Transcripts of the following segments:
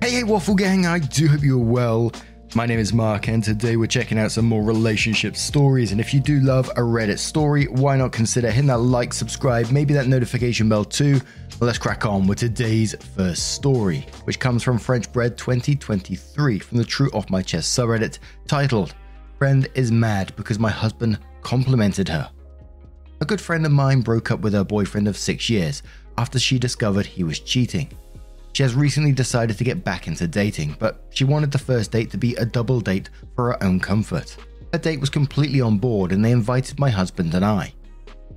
Hey, hey, Waffle Gang, I do hope you're well. My name is Mark, and today we're checking out some more relationship stories. And if you do love a Reddit story, why not consider hitting that like, subscribe, maybe that notification bell too? Let's crack on with today's first story, which comes from French Bread 2023 from the True Off My Chest subreddit titled Friend is Mad Because My Husband Complimented Her. A good friend of mine broke up with her boyfriend of six years after she discovered he was cheating. She has recently decided to get back into dating, but she wanted the first date to be a double date for her own comfort. Her date was completely on board and they invited my husband and I.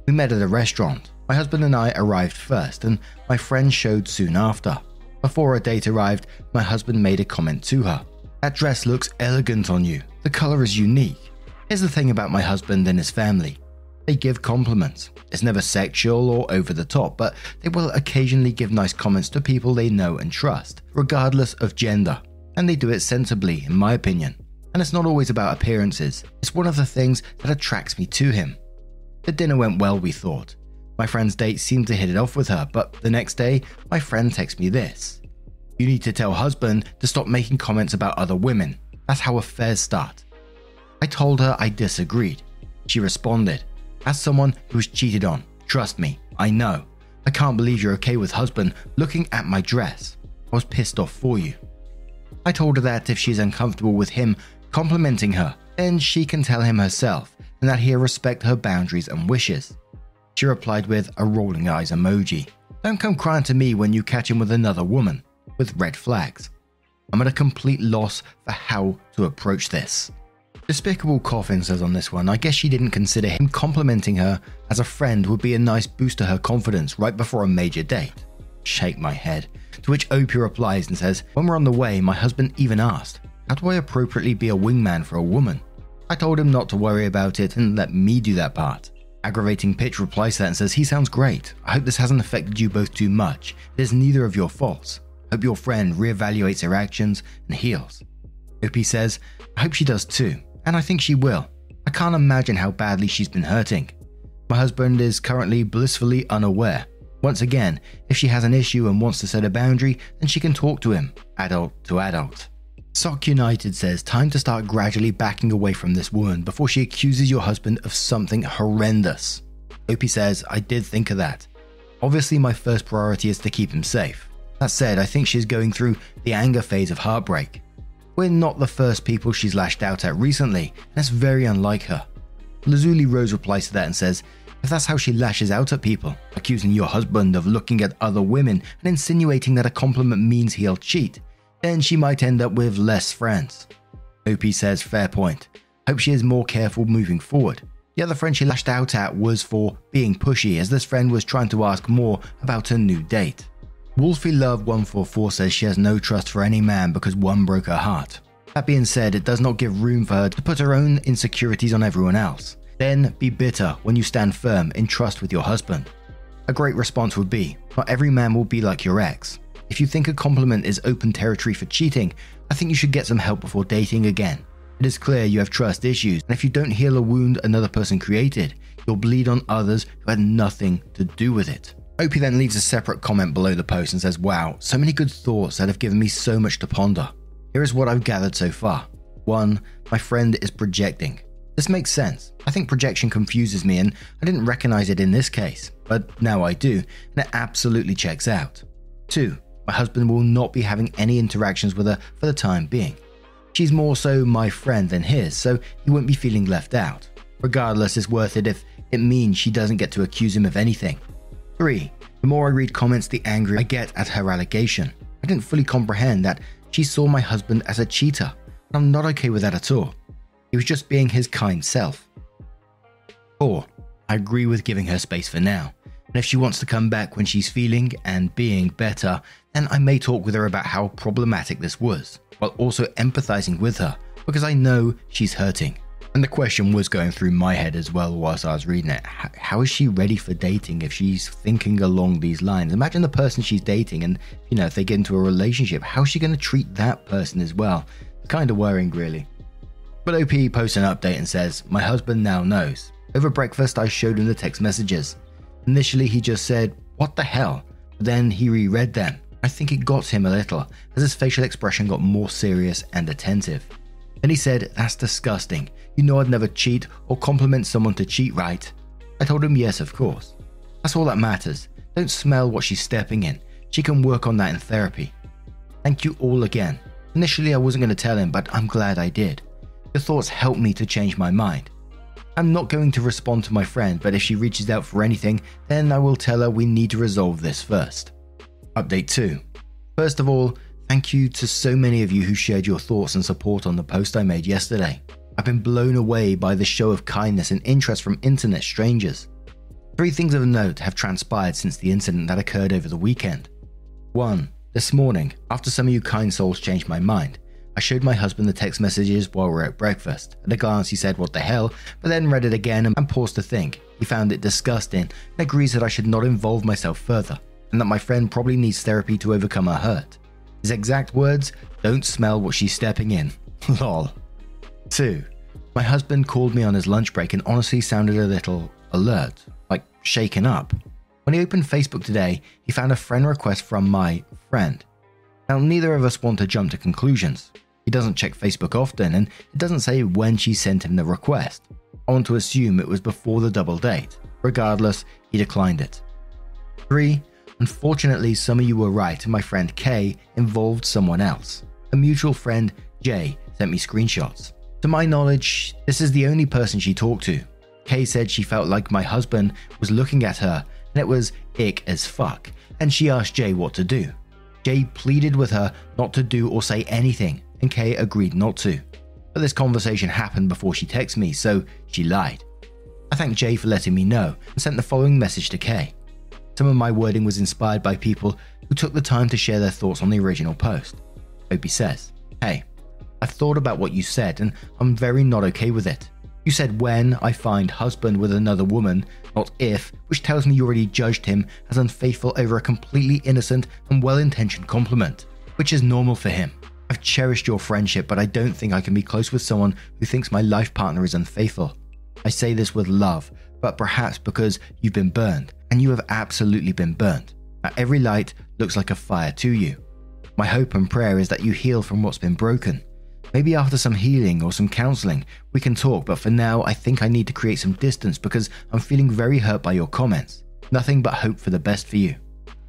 We met at a restaurant. My husband and I arrived first, and my friend showed soon after. Before our date arrived, my husband made a comment to her. That dress looks elegant on you. The color is unique. Here's the thing about my husband and his family they give compliments. It's never sexual or over the top, but they will occasionally give nice comments to people they know and trust, regardless of gender. And they do it sensibly, in my opinion. And it's not always about appearances, it's one of the things that attracts me to him. The dinner went well, we thought. My friend's date seemed to hit it off with her, but the next day, my friend texts me this You need to tell husband to stop making comments about other women. That's how affairs start. I told her I disagreed. She responded, as someone who was cheated on, trust me, I know. I can't believe you're okay with husband looking at my dress. I was pissed off for you. I told her that if she's uncomfortable with him complimenting her, then she can tell him herself and that he'll respect her boundaries and wishes. She replied with a rolling eyes emoji. Don't come crying to me when you catch him with another woman, with red flags. I'm at a complete loss for how to approach this. Despicable Coffin says on this one, I guess she didn't consider him complimenting her as a friend would be a nice boost to her confidence right before a major date. Shake my head. To which Opie replies and says, When we're on the way, my husband even asked, How do I appropriately be a wingman for a woman? I told him not to worry about it and let me do that part. Aggravating Pitch replies to that and says, He sounds great. I hope this hasn't affected you both too much. It is neither of your faults. Hope your friend reevaluates her actions and heals. Opie says, I hope she does too and I think she will. I can't imagine how badly she's been hurting. My husband is currently blissfully unaware. Once again, if she has an issue and wants to set a boundary, then she can talk to him, adult to adult. Sock United says time to start gradually backing away from this woman before she accuses your husband of something horrendous. Opie says, I did think of that. Obviously, my first priority is to keep him safe. That said, I think she's going through the anger phase of heartbreak. We're not the first people she's lashed out at recently, and that's very unlike her. Lazuli Rose replies to that and says, If that's how she lashes out at people, accusing your husband of looking at other women and insinuating that a compliment means he'll cheat, then she might end up with less friends. OP says, Fair point. Hope she is more careful moving forward. The other friend she lashed out at was for being pushy, as this friend was trying to ask more about her new date. Wolfie Love 144 says she has no trust for any man because one broke her heart. That being said, it does not give room for her to put her own insecurities on everyone else. Then be bitter when you stand firm in trust with your husband. A great response would be Not every man will be like your ex. If you think a compliment is open territory for cheating, I think you should get some help before dating again. It is clear you have trust issues, and if you don't heal a wound another person created, you'll bleed on others who had nothing to do with it. Opie then leaves a separate comment below the post and says, Wow, so many good thoughts that have given me so much to ponder. Here is what I've gathered so far. 1. My friend is projecting. This makes sense. I think projection confuses me and I didn't recognize it in this case, but now I do, and it absolutely checks out. 2. My husband will not be having any interactions with her for the time being. She's more so my friend than his, so he won't be feeling left out. Regardless, it's worth it if it means she doesn't get to accuse him of anything. 3. The more I read comments, the angrier I get at her allegation. I didn't fully comprehend that she saw my husband as a cheater, and I'm not okay with that at all. He was just being his kind self. 4. I agree with giving her space for now. And if she wants to come back when she's feeling and being better, then I may talk with her about how problematic this was, while also empathizing with her, because I know she's hurting. And the question was going through my head as well whilst I was reading it. How is she ready for dating if she's thinking along these lines? Imagine the person she's dating, and you know, if they get into a relationship, how's she going to treat that person as well? Kind of worrying, really. But OP posts an update and says, My husband now knows. Over breakfast, I showed him the text messages. Initially, he just said, What the hell? But then he reread them. I think it got him a little, as his facial expression got more serious and attentive. Then he said, That's disgusting. You know I'd never cheat or compliment someone to cheat, right? I told him yes, of course. That's all that matters. Don't smell what she's stepping in. She can work on that in therapy. Thank you all again. Initially, I wasn't going to tell him, but I'm glad I did. Your thoughts helped me to change my mind. I'm not going to respond to my friend, but if she reaches out for anything, then I will tell her we need to resolve this first. Update 2. First of all, thank you to so many of you who shared your thoughts and support on the post I made yesterday. I've been blown away by the show of kindness and interest from internet strangers. Three things of note have transpired since the incident that occurred over the weekend. 1. This morning, after some of you kind souls changed my mind, I showed my husband the text messages while we were at breakfast. At a glance, he said, What the hell? but then read it again and paused to think. He found it disgusting and agrees that I should not involve myself further, and that my friend probably needs therapy to overcome her hurt. His exact words don't smell what she's stepping in. Lol. 2. My husband called me on his lunch break and honestly sounded a little alert, like shaken up. When he opened Facebook today, he found a friend request from my friend. Now, neither of us want to jump to conclusions. He doesn't check Facebook often, and it doesn't say when she sent him the request. I want to assume it was before the double date. Regardless, he declined it. 3. Unfortunately, some of you were right, my friend K involved someone else. A mutual friend, J, sent me screenshots. To my knowledge, this is the only person she talked to. Kay said she felt like my husband was looking at her and it was ick as fuck, and she asked Jay what to do. Jay pleaded with her not to do or say anything, and Kay agreed not to. But this conversation happened before she texted me, so she lied. I thanked Jay for letting me know and sent the following message to Kay. Some of my wording was inspired by people who took the time to share their thoughts on the original post. Opie says, Hey, I've thought about what you said and I'm very not okay with it. You said when I find husband with another woman, not if, which tells me you already judged him as unfaithful over a completely innocent and well intentioned compliment, which is normal for him. I've cherished your friendship, but I don't think I can be close with someone who thinks my life partner is unfaithful. I say this with love, but perhaps because you've been burned, and you have absolutely been burnt. Now, every light looks like a fire to you. My hope and prayer is that you heal from what's been broken Maybe after some healing or some counseling, we can talk, but for now, I think I need to create some distance because I'm feeling very hurt by your comments. Nothing but hope for the best for you.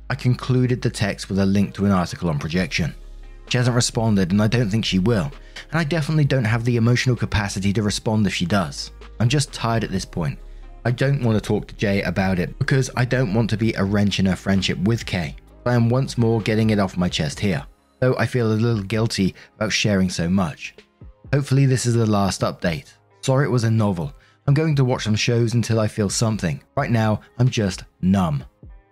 I concluded the text with a link to an article on projection. She hasn't responded, and I don't think she will, and I definitely don't have the emotional capacity to respond if she does. I'm just tired at this point. I don't want to talk to Jay about it because I don't want to be a wrench in her friendship with Kay. I am once more getting it off my chest here though I feel a little guilty about sharing so much. Hopefully, this is the last update. Sorry it was a novel. I'm going to watch some shows until I feel something. Right now, I'm just numb.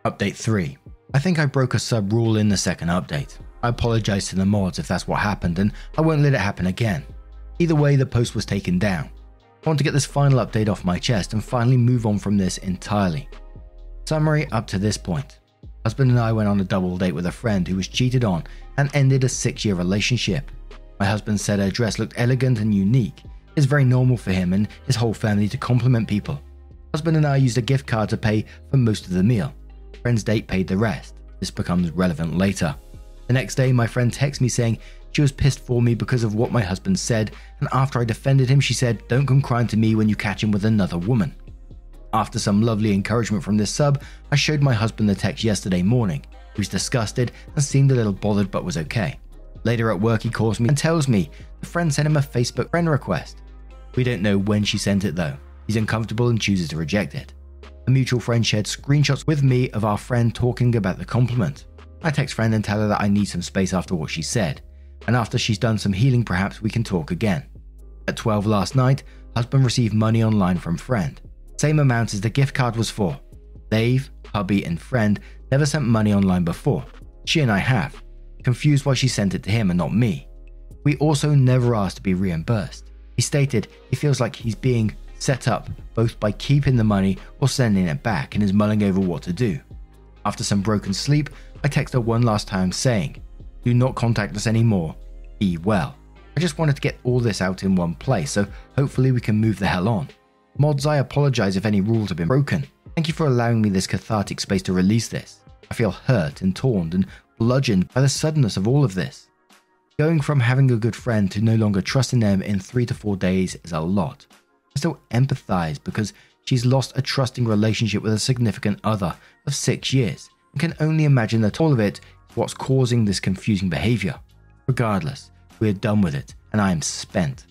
Update 3. I think I broke a sub rule in the second update. I apologize to the mods if that's what happened, and I won't let it happen again. Either way, the post was taken down. I want to get this final update off my chest and finally move on from this entirely. Summary up to this point. Husband and I went on a double date with a friend who was cheated on and ended a six year relationship. My husband said her dress looked elegant and unique. It's very normal for him and his whole family to compliment people. Husband and I used a gift card to pay for most of the meal. Friend's date paid the rest. This becomes relevant later. The next day, my friend texts me saying she was pissed for me because of what my husband said, and after I defended him, she said, Don't come crying to me when you catch him with another woman. After some lovely encouragement from this sub, I showed my husband the text yesterday morning. He was disgusted and seemed a little bothered but was okay. Later at work, he calls me and tells me the friend sent him a Facebook friend request. We don't know when she sent it though. He's uncomfortable and chooses to reject it. A mutual friend shared screenshots with me of our friend talking about the compliment. I text friend and tell her that I need some space after what she said, and after she's done some healing, perhaps we can talk again. At 12 last night, husband received money online from friend. Same amount as the gift card was for. Dave, hubby, and friend never sent money online before. She and I have. Confused why she sent it to him and not me. We also never asked to be reimbursed. He stated he feels like he's being set up both by keeping the money or sending it back and is mulling over what to do. After some broken sleep, I text her one last time saying, Do not contact us anymore. Be well. I just wanted to get all this out in one place, so hopefully we can move the hell on. Mods, I apologize if any rules have been broken. Thank you for allowing me this cathartic space to release this. I feel hurt and torn and bludgeoned by the suddenness of all of this. Going from having a good friend to no longer trusting them in three to four days is a lot. I still empathize because she's lost a trusting relationship with a significant other of six years and can only imagine that all of it what's causing this confusing behavior. Regardless, we're done with it and I am spent.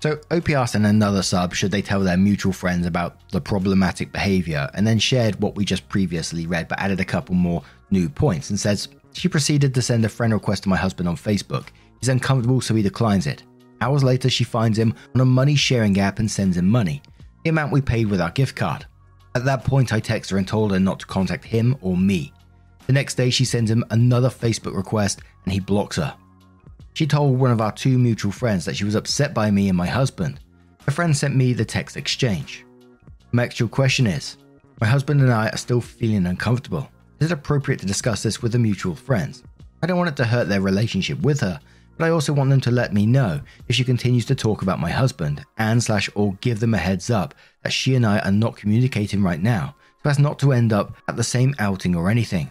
So OP asked in another sub should they tell their mutual friends about the problematic behavior and then shared what we just previously read but added a couple more new points and says she proceeded to send a friend request to my husband on Facebook. He's uncomfortable, so he declines it. Hours later, she finds him on a money sharing app and sends him money, the amount we paid with our gift card. At that point, I text her and told her not to contact him or me. The next day, she sends him another Facebook request and he blocks her. She told one of our two mutual friends that she was upset by me and my husband. Her friend sent me the text exchange. My actual question is My husband and I are still feeling uncomfortable. Is it appropriate to discuss this with the mutual friends? I don't want it to hurt their relationship with her, but I also want them to let me know if she continues to talk about my husband and slash or give them a heads up that she and I are not communicating right now, so as not to end up at the same outing or anything.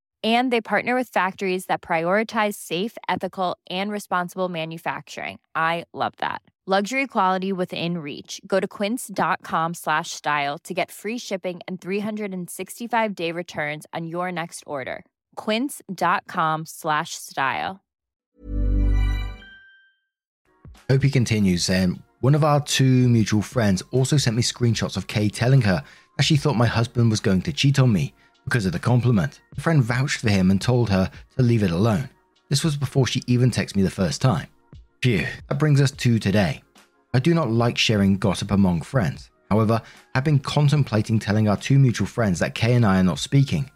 And they partner with factories that prioritize safe, ethical, and responsible manufacturing. I love that. Luxury quality within reach. Go to quince.com slash style to get free shipping and 365 day returns on your next order. Quince.com slash style. Opie continues saying, One of our two mutual friends also sent me screenshots of Kay telling her that she thought my husband was going to cheat on me because of the compliment. The friend vouched for him and told her to leave it alone. This was before she even texted me the first time. Phew, that brings us to today. I do not like sharing gossip among friends. However, I've been contemplating telling our two mutual friends that Kay and I are not speaking.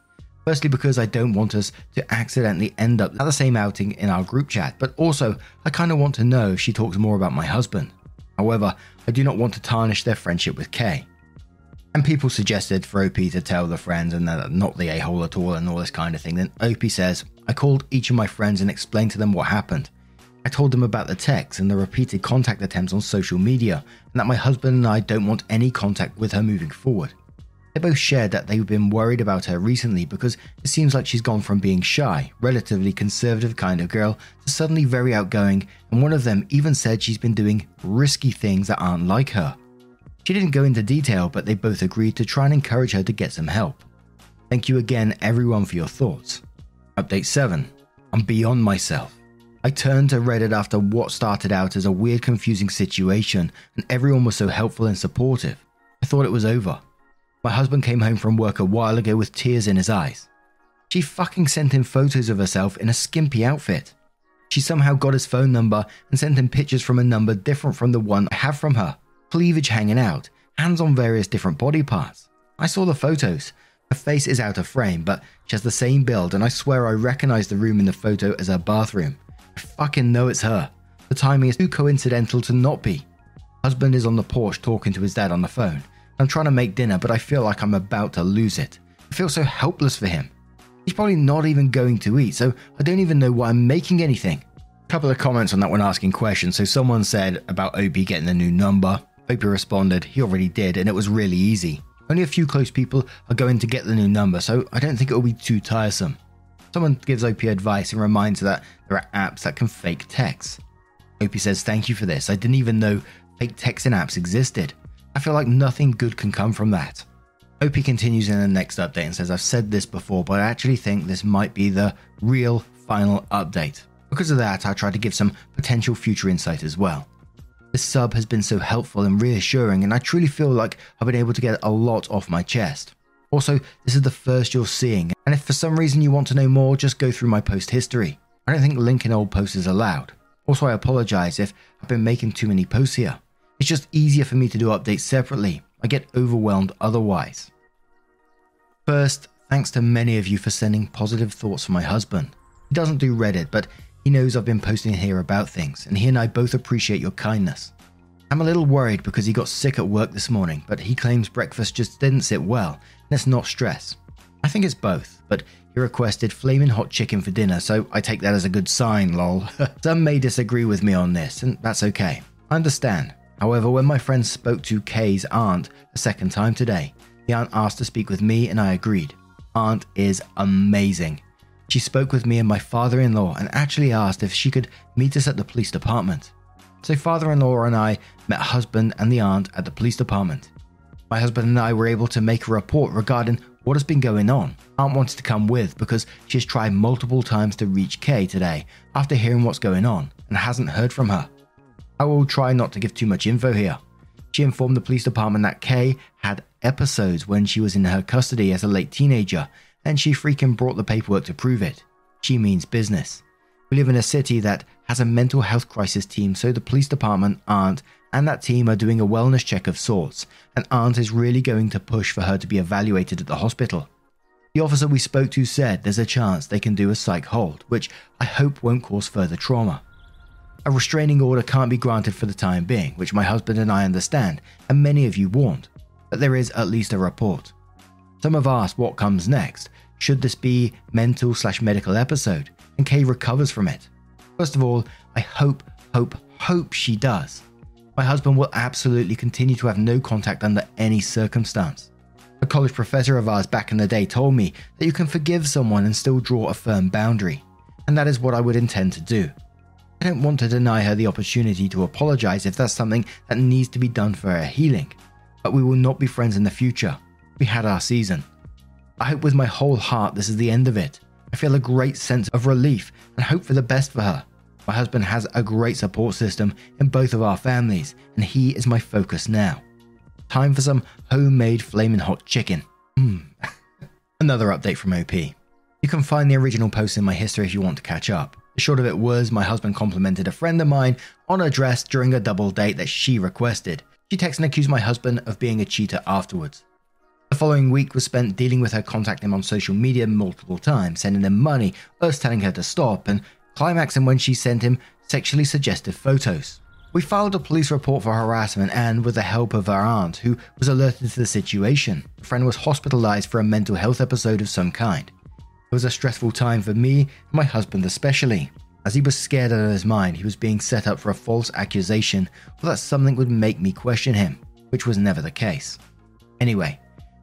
Firstly, because I don't want us to accidentally end up at the same outing in our group chat, but also I kind of want to know if she talks more about my husband. However, I do not want to tarnish their friendship with Kay. And people suggested for to tell the friends and that not the a hole at all and all this kind of thing. Then OP says, I called each of my friends and explained to them what happened. I told them about the texts and the repeated contact attempts on social media, and that my husband and I don't want any contact with her moving forward. They both shared that they've been worried about her recently because it seems like she's gone from being shy, relatively conservative kind of girl, to suddenly very outgoing, and one of them even said she's been doing risky things that aren't like her. She didn't go into detail, but they both agreed to try and encourage her to get some help. Thank you again, everyone, for your thoughts. Update 7 I'm beyond myself. I turned to Reddit after what started out as a weird, confusing situation, and everyone was so helpful and supportive. I thought it was over. My husband came home from work a while ago with tears in his eyes. She fucking sent him photos of herself in a skimpy outfit. She somehow got his phone number and sent him pictures from a number different from the one I have from her. Cleavage hanging out, hands on various different body parts. I saw the photos. Her face is out of frame, but she has the same build, and I swear I recognize the room in the photo as her bathroom. I fucking know it's her. The timing is too coincidental to not be. Husband is on the porch talking to his dad on the phone. I'm trying to make dinner, but I feel like I'm about to lose it. I feel so helpless for him. He's probably not even going to eat, so I don't even know why I'm making anything. couple of comments on that one asking questions. So someone said about Opie getting a new number. Opie responded, he already did, and it was really easy. Only a few close people are going to get the new number, so I don't think it will be too tiresome. Someone gives Opie advice and reminds her that there are apps that can fake text. Opie says, Thank you for this. I didn't even know fake texting apps existed. I feel like nothing good can come from that. Opie continues in the next update and says, I've said this before, but I actually think this might be the real final update. Because of that, I tried to give some potential future insight as well. This sub has been so helpful and reassuring, and I truly feel like I've been able to get a lot off my chest. Also, this is the first you're seeing, and if for some reason you want to know more, just go through my post history. I don't think linking old posts is allowed. Also, I apologize if I've been making too many posts here. It's just easier for me to do updates separately. I get overwhelmed otherwise. First, thanks to many of you for sending positive thoughts for my husband. He doesn't do Reddit, but he knows I've been posting here about things, and he and I both appreciate your kindness. I'm a little worried because he got sick at work this morning, but he claims breakfast just didn't sit well, Let's not stress. I think it's both, but he requested flaming hot chicken for dinner, so I take that as a good sign, lol. Some may disagree with me on this, and that's okay. I understand. However, when my friend spoke to Kay's aunt a second time today, the aunt asked to speak with me and I agreed. Aunt is amazing. She spoke with me and my father in law and actually asked if she could meet us at the police department. So, father in law and I met husband and the aunt at the police department. My husband and I were able to make a report regarding what has been going on. Aunt wanted to come with because she has tried multiple times to reach Kay today after hearing what's going on and hasn't heard from her. I will try not to give too much info here. She informed the police department that Kay had episodes when she was in her custody as a late teenager, and she freaking brought the paperwork to prove it. She means business. We live in a city that has a mental health crisis team, so the police department, Aunt, and that team are doing a wellness check of sorts, and Aunt is really going to push for her to be evaluated at the hospital. The officer we spoke to said there's a chance they can do a psych hold, which I hope won't cause further trauma. A restraining order can't be granted for the time being, which my husband and I understand, and many of you warned, but there is at least a report. Some have asked what comes next. Should this be mental slash medical episode, and Kay recovers from it? First of all, I hope, hope, hope she does. My husband will absolutely continue to have no contact under any circumstance. A college professor of ours back in the day told me that you can forgive someone and still draw a firm boundary, and that is what I would intend to do. I don't want to deny her the opportunity to apologize if that's something that needs to be done for her healing, but we will not be friends in the future. We had our season. I hope with my whole heart this is the end of it. I feel a great sense of relief and hope for the best for her. My husband has a great support system in both of our families, and he is my focus now. Time for some homemade flaming hot chicken. Hmm. Another update from OP. You can find the original post in my history if you want to catch up. The short of it was my husband complimented a friend of mine on her dress during a double date that she requested. She texted and accused my husband of being a cheater afterwards. The following week was spent dealing with her contacting him on social media multiple times, sending him money, us telling her to stop, and climaxing when she sent him sexually suggestive photos. We filed a police report for harassment and, with the help of our aunt, who was alerted to the situation, the friend was hospitalized for a mental health episode of some kind. It was a stressful time for me and my husband, especially, as he was scared out of his mind he was being set up for a false accusation or that something would make me question him, which was never the case. Anyway,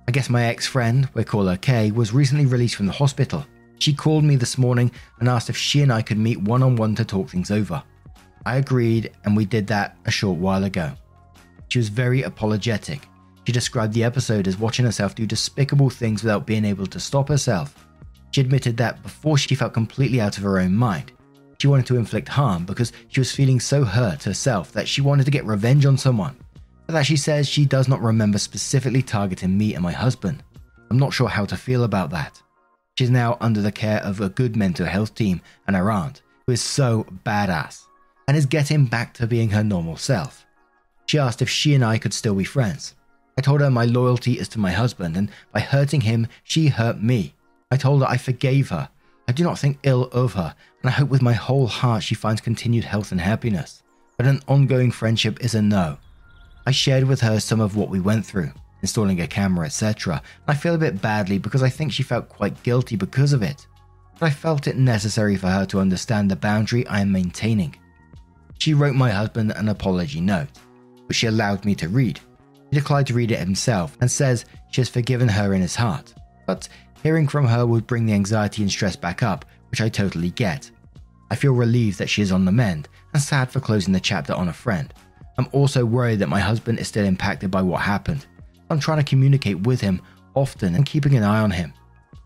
I guess my ex friend, we call her Kay, was recently released from the hospital. She called me this morning and asked if she and I could meet one on one to talk things over. I agreed, and we did that a short while ago. She was very apologetic. She described the episode as watching herself do despicable things without being able to stop herself she admitted that before she felt completely out of her own mind, she wanted to inflict harm because she was feeling so hurt herself that she wanted to get revenge on someone. That she says she does not remember specifically targeting me and my husband. I'm not sure how to feel about that. She's now under the care of a good mental health team and her aunt, who is so badass and is getting back to being her normal self. She asked if she and I could still be friends. I told her my loyalty is to my husband, and by hurting him, she hurt me. I told her I forgave her. I do not think ill of her, and I hope with my whole heart she finds continued health and happiness. But an ongoing friendship is a no. I shared with her some of what we went through, installing a camera, etc. I feel a bit badly because I think she felt quite guilty because of it. but I felt it necessary for her to understand the boundary I am maintaining. She wrote my husband an apology note, which she allowed me to read. He declined to read it himself and says she has forgiven her in his heart. But hearing from her would bring the anxiety and stress back up, which I totally get. I feel relieved that she is on the mend and sad for closing the chapter on a friend. I'm also worried that my husband is still impacted by what happened. I'm trying to communicate with him often and keeping an eye on him.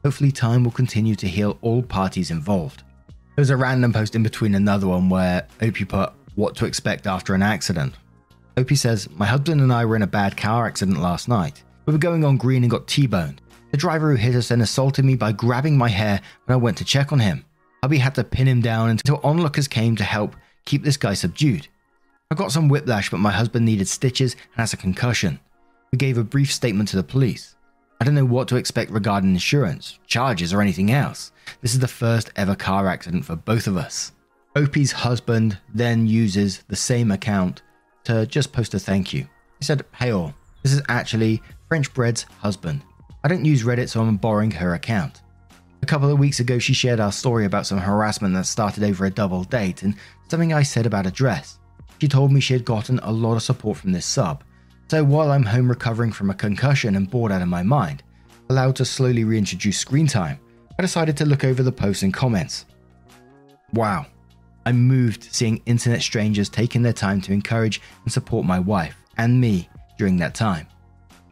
Hopefully, time will continue to heal all parties involved. There was a random post in between another one where Opie put what to expect after an accident. Opie says, My husband and I were in a bad car accident last night. We were going on green and got T boned. The driver who hit us then assaulted me by grabbing my hair when I went to check on him. Hubby had to pin him down until onlookers came to help keep this guy subdued. I got some whiplash, but my husband needed stitches and has a concussion. We gave a brief statement to the police. I don't know what to expect regarding insurance, charges, or anything else. This is the first ever car accident for both of us. Opie's husband then uses the same account to just post a thank you. He said, Hey all, this is actually French Bread's husband. I don't use Reddit, so I'm borrowing her account. A couple of weeks ago, she shared our story about some harassment that started over a double date and something I said about a dress. She told me she had gotten a lot of support from this sub. So while I'm home recovering from a concussion and bored out of my mind, allowed to slowly reintroduce screen time, I decided to look over the posts and comments. Wow, I'm moved seeing internet strangers taking their time to encourage and support my wife and me during that time.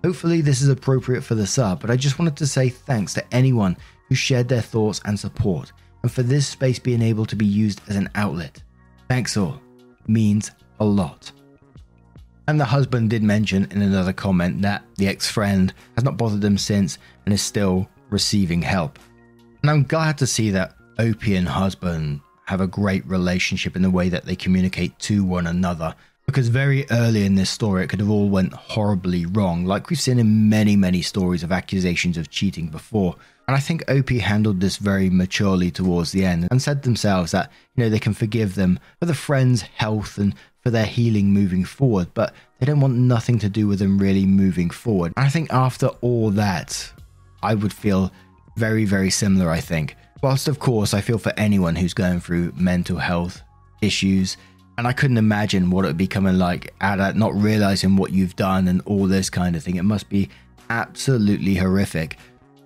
Hopefully, this is appropriate for the sub, but I just wanted to say thanks to anyone who shared their thoughts and support, and for this space being able to be used as an outlet. Thanks all. Means a lot. And the husband did mention in another comment that the ex friend has not bothered them since and is still receiving help. And I'm glad to see that Opie and husband have a great relationship in the way that they communicate to one another. Because very early in this story, it could have all went horribly wrong, like we've seen in many, many stories of accusations of cheating before. And I think Opie handled this very maturely towards the end and said themselves that, you know, they can forgive them for the friend's health and for their healing moving forward, but they don't want nothing to do with them really moving forward. And I think after all that, I would feel very, very similar, I think. Whilst, of course, I feel for anyone who's going through mental health issues, and I couldn't imagine what it would be coming like at not realizing what you've done and all this kind of thing. It must be absolutely horrific.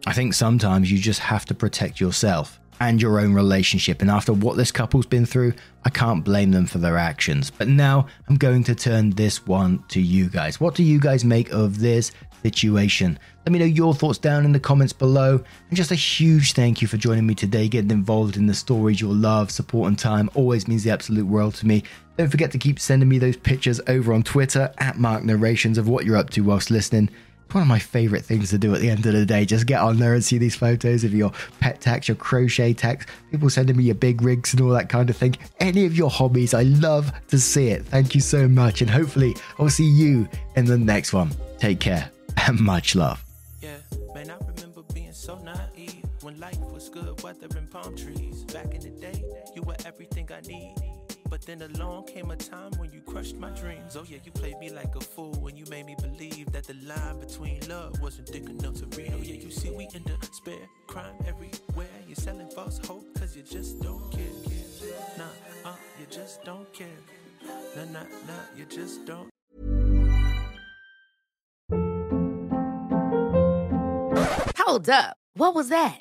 I think sometimes you just have to protect yourself and your own relationship. And after what this couple's been through, I can't blame them for their actions. But now I'm going to turn this one to you guys. What do you guys make of this situation? Let me know your thoughts down in the comments below. And just a huge thank you for joining me today, getting involved in the stories. Your love, support, and time always means the absolute world to me. Don't forget to keep sending me those pictures over on Twitter at Mark Narrations of what you're up to whilst listening. One of my favorite things to do at the end of the day. Just get on there and see these photos of your pet tax, your crochet tax, people sending me your big rigs and all that kind of thing. Any of your hobbies, I love to see it. Thank you so much. And hopefully, I'll see you in the next one. Take care and much love. Yeah, man, I remember being so naive when life was good, weather and palm trees. Back in the day, you were everything I need. But then along came a time when you crushed my dreams. Oh, yeah, you played me like a fool when you made me believe that the line between love wasn't thick enough to read. Oh, yeah, you see, we in despair, crime everywhere. You're selling false hope because you just don't care. Nah, uh, you just don't care. Nah, nah, nah, you just don't. Hold up. What was that?